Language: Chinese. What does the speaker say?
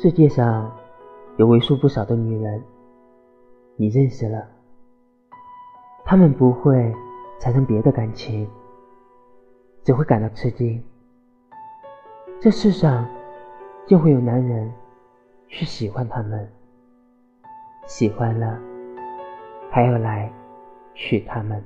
世界上有为数不少的女人你认识了。她们不会产生别的感情只会感到吃惊。这世上就会有男人去喜欢她们喜欢了还要来娶她们。